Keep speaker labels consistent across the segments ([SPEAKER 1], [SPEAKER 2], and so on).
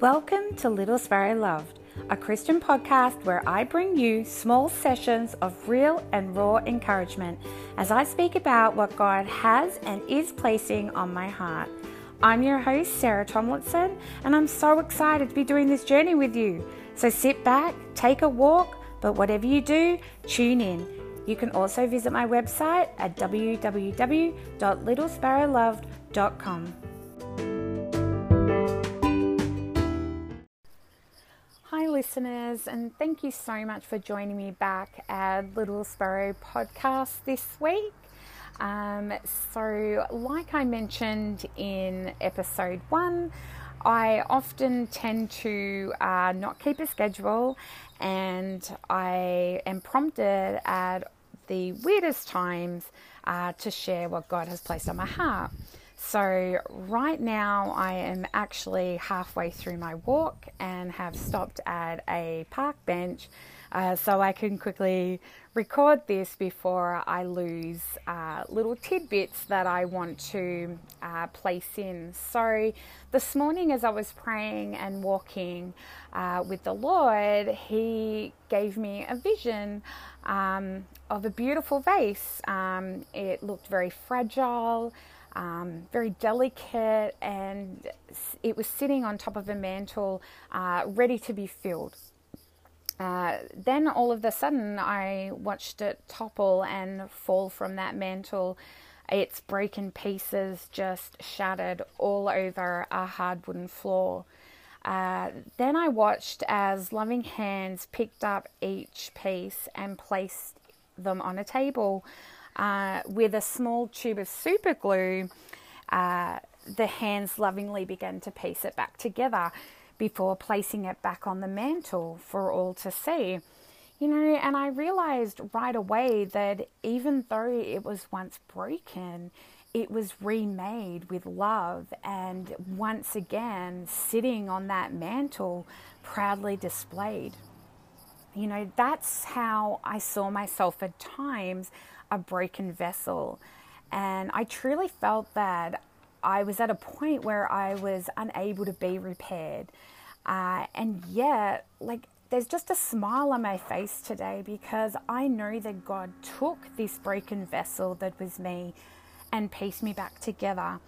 [SPEAKER 1] Welcome to Little Sparrow Loved, a Christian podcast where I bring you small sessions of real and raw encouragement as I speak about what God has and is placing on my heart. I'm your host, Sarah Tomlinson, and I'm so excited to be doing this journey with you. So sit back, take a walk, but whatever you do, tune in. You can also visit my website at www.littlesparrowloved.com. listeners, and thank you so much for joining me back at Little Sparrow Podcast this week. Um, so, like I mentioned in episode one, I often tend to uh, not keep a schedule, and I am prompted at the weirdest times uh, to share what God has placed on my heart. So, right now, I am actually halfway through my walk and have stopped at a park bench uh, so I can quickly record this before I lose uh, little tidbits that I want to uh, place in. So, this morning, as I was praying and walking uh, with the Lord, He gave me a vision um, of a beautiful vase. Um, it looked very fragile um, very delicate, and it was sitting on top of a mantle, uh, ready to be filled. Uh, then all of a sudden, I watched it topple and fall from that mantle. Its broken pieces just shattered all over a hard wooden floor. Uh, then I watched as loving hands picked up each piece and placed them on a table uh, with a small tube of super glue, uh, the hands lovingly began to piece it back together before placing it back on the mantle for all to see. You know, and I realized right away that even though it was once broken, it was remade with love and once again sitting on that mantle, proudly displayed. You know, that's how I saw myself at times a broken vessel. And I truly felt that I was at a point where I was unable to be repaired. Uh, and yet, like, there's just a smile on my face today because I know that God took this broken vessel that was me and pieced me back together.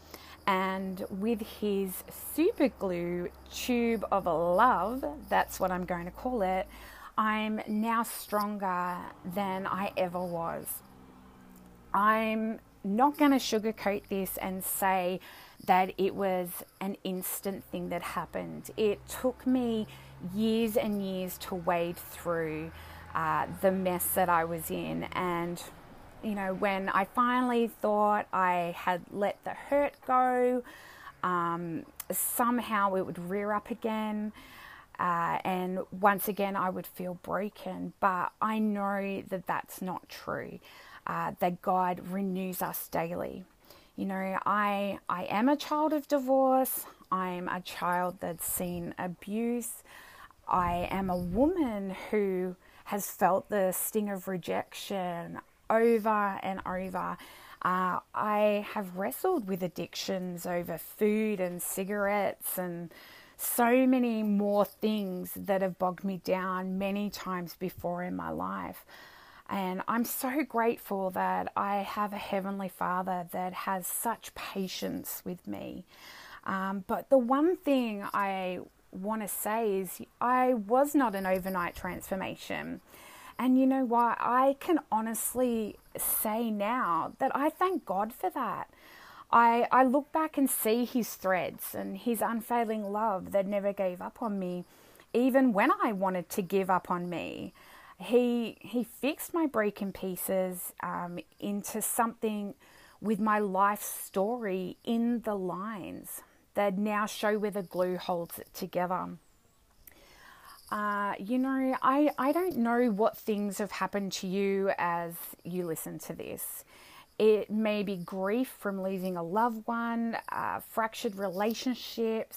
[SPEAKER 1] And with his super glue tube of love, that's what I'm going to call it, I'm now stronger than I ever was. I'm not going to sugarcoat this and say that it was an instant thing that happened. It took me years and years to wade through uh, the mess that I was in. And, you know, when I finally thought I had let the hurt go, um, somehow it would rear up again. Uh, and once again, I would feel broken. But I know that that's not true uh, that God renews us daily. You know, I I am a child of divorce. I'm a child that's seen abuse. I am a woman who has felt the sting of rejection over and over. Uh, I have wrestled with addictions over food and cigarettes and so many more things that have bogged me down many times before in my life. And I'm so grateful that I have a Heavenly Father that has such patience with me. Um, but the one thing I want to say is I was not an overnight transformation. And you know what? I can honestly say now that I thank God for that. I, I look back and see his threads and his unfailing love that never gave up on me, even when I wanted to give up on me he he fixed my broken pieces um, into something with my life story in the lines that now show where the glue holds it together. Uh, you know, I, I don't know what things have happened to you as you listen to this. It may be grief from losing a loved one, uh, fractured relationships,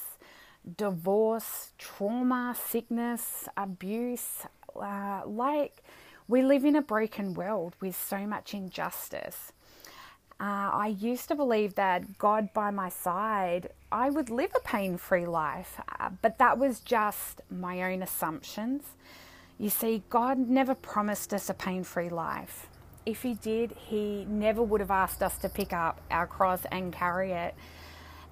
[SPEAKER 1] divorce, trauma, sickness, abuse, uh, like we live in a broken world with so much injustice. Uh, I used to believe that God by my side, I would live a pain free life, uh, but that was just my own assumptions. You see, God never promised us a pain free life. If He did, He never would have asked us to pick up our cross and carry it.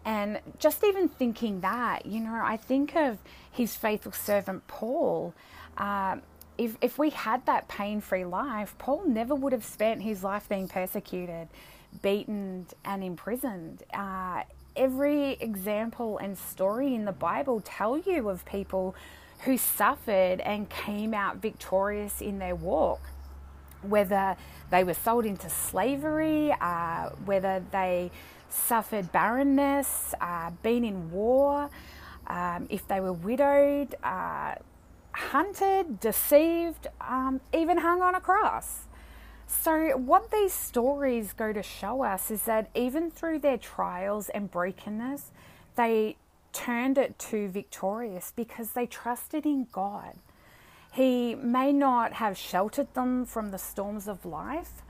[SPEAKER 1] And just even thinking that, you know, I think of His faithful servant Paul. Uh, if, if we had that pain free life, Paul never would have spent his life being persecuted beaten and imprisoned. Uh, every example and story in the Bible tell you of people who suffered and came out victorious in their walk, whether they were sold into slavery, uh, whether they suffered barrenness, uh, been in war, um, if they were widowed, uh, hunted, deceived, um, even hung on a cross. So, what these stories go to show us is that even through their trials and brokenness, they turned it to victorious because they trusted in God. He may not have sheltered them from the storms of life,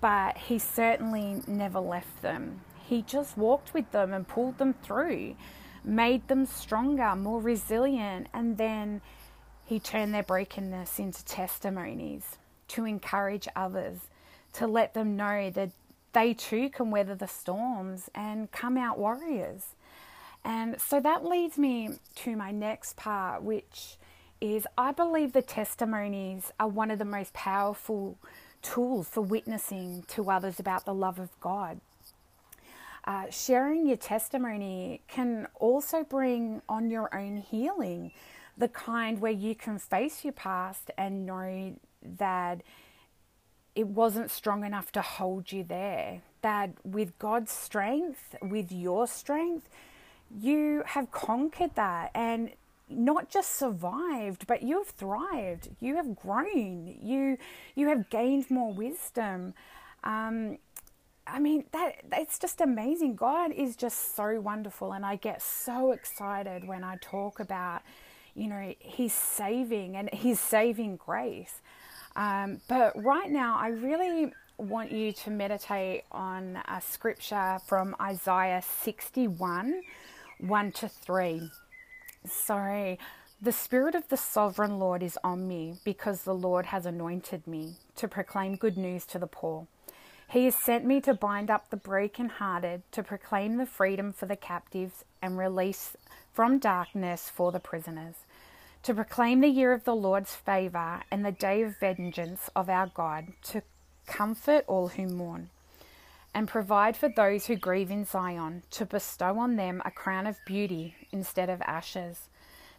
[SPEAKER 1] but He certainly never left them. He just walked with them and pulled them through, made them stronger, more resilient, and then He turned their brokenness into testimonies to encourage others, to let them know that they too can weather the storms and come out warriors. And so that leads me to my next part, which is I believe the testimonies are one of the most powerful tools for witnessing to others about the love of God. Uh, sharing your testimony can also bring on your own healing, the kind where you can face your past and know that it wasn't strong enough to hold you there. That with God's strength, with your strength, you have conquered that and not just survived, but you have thrived. You have grown. You you have gained more wisdom. Um, I mean that it's just amazing. God is just so wonderful, and I get so excited when I talk about, you know, His saving and His saving grace. Um, but right now, I really want you to meditate on a scripture from Isaiah 61 1 to 3. Sorry. The Spirit of the Sovereign Lord is on me because the Lord has anointed me to proclaim good news to the poor. He has sent me to bind up the brokenhearted, to proclaim the freedom for the captives and release from darkness for the prisoners to proclaim the year of the Lord's favour and the day of vengeance of our God, to comfort all who mourn, and provide for those who grieve in Zion, to bestow on them a crown of beauty instead of ashes,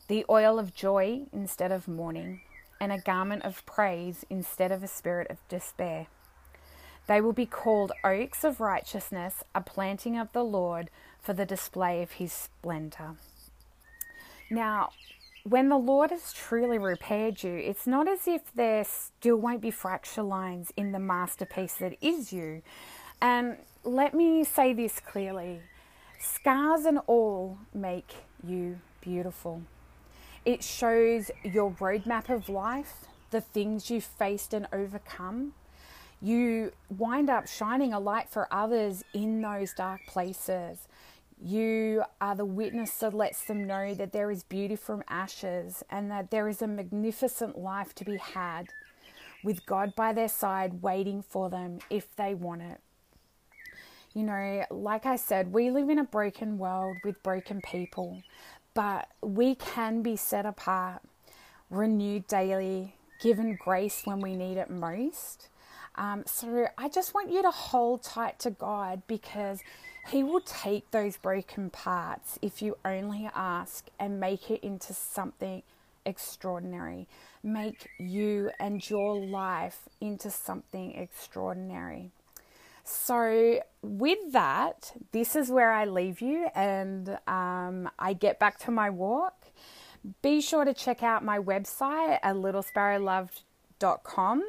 [SPEAKER 1] the oil of joy instead of mourning, and a garment of praise instead of a spirit of despair. They will be called oaks of righteousness, a planting of the Lord for the display of his splendour. Now, when the Lord has truly repaired you, it's not as if there still won't be fracture lines in the masterpiece that is you. And let me say this clearly scars and all make you beautiful. It shows your roadmap of life, the things you've faced and overcome. You wind up shining a light for others in those dark places. You are the witness that lets them know that there is beauty from ashes and that there is a magnificent life to be had with God by their side waiting for them if they want it. You know, like I said, we live in a broken world with broken people, but we can be set apart, renewed daily, given grace when we need it most. Um, so I just want you to hold tight to God because He will take those broken parts if you only ask and make it into something extraordinary. Make you and your life into something extraordinary. So, with that, this is where I leave you and um, I get back to my walk. Be sure to check out my website at littlesparrowloved.com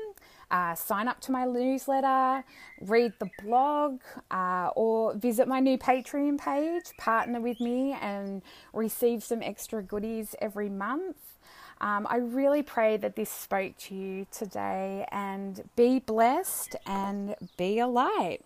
[SPEAKER 1] uh, sign up to my newsletter, read the blog, uh, or visit my new Patreon page, partner with me, and receive some extra goodies every month. Um, I really pray that this spoke to you today and be blessed and be a light.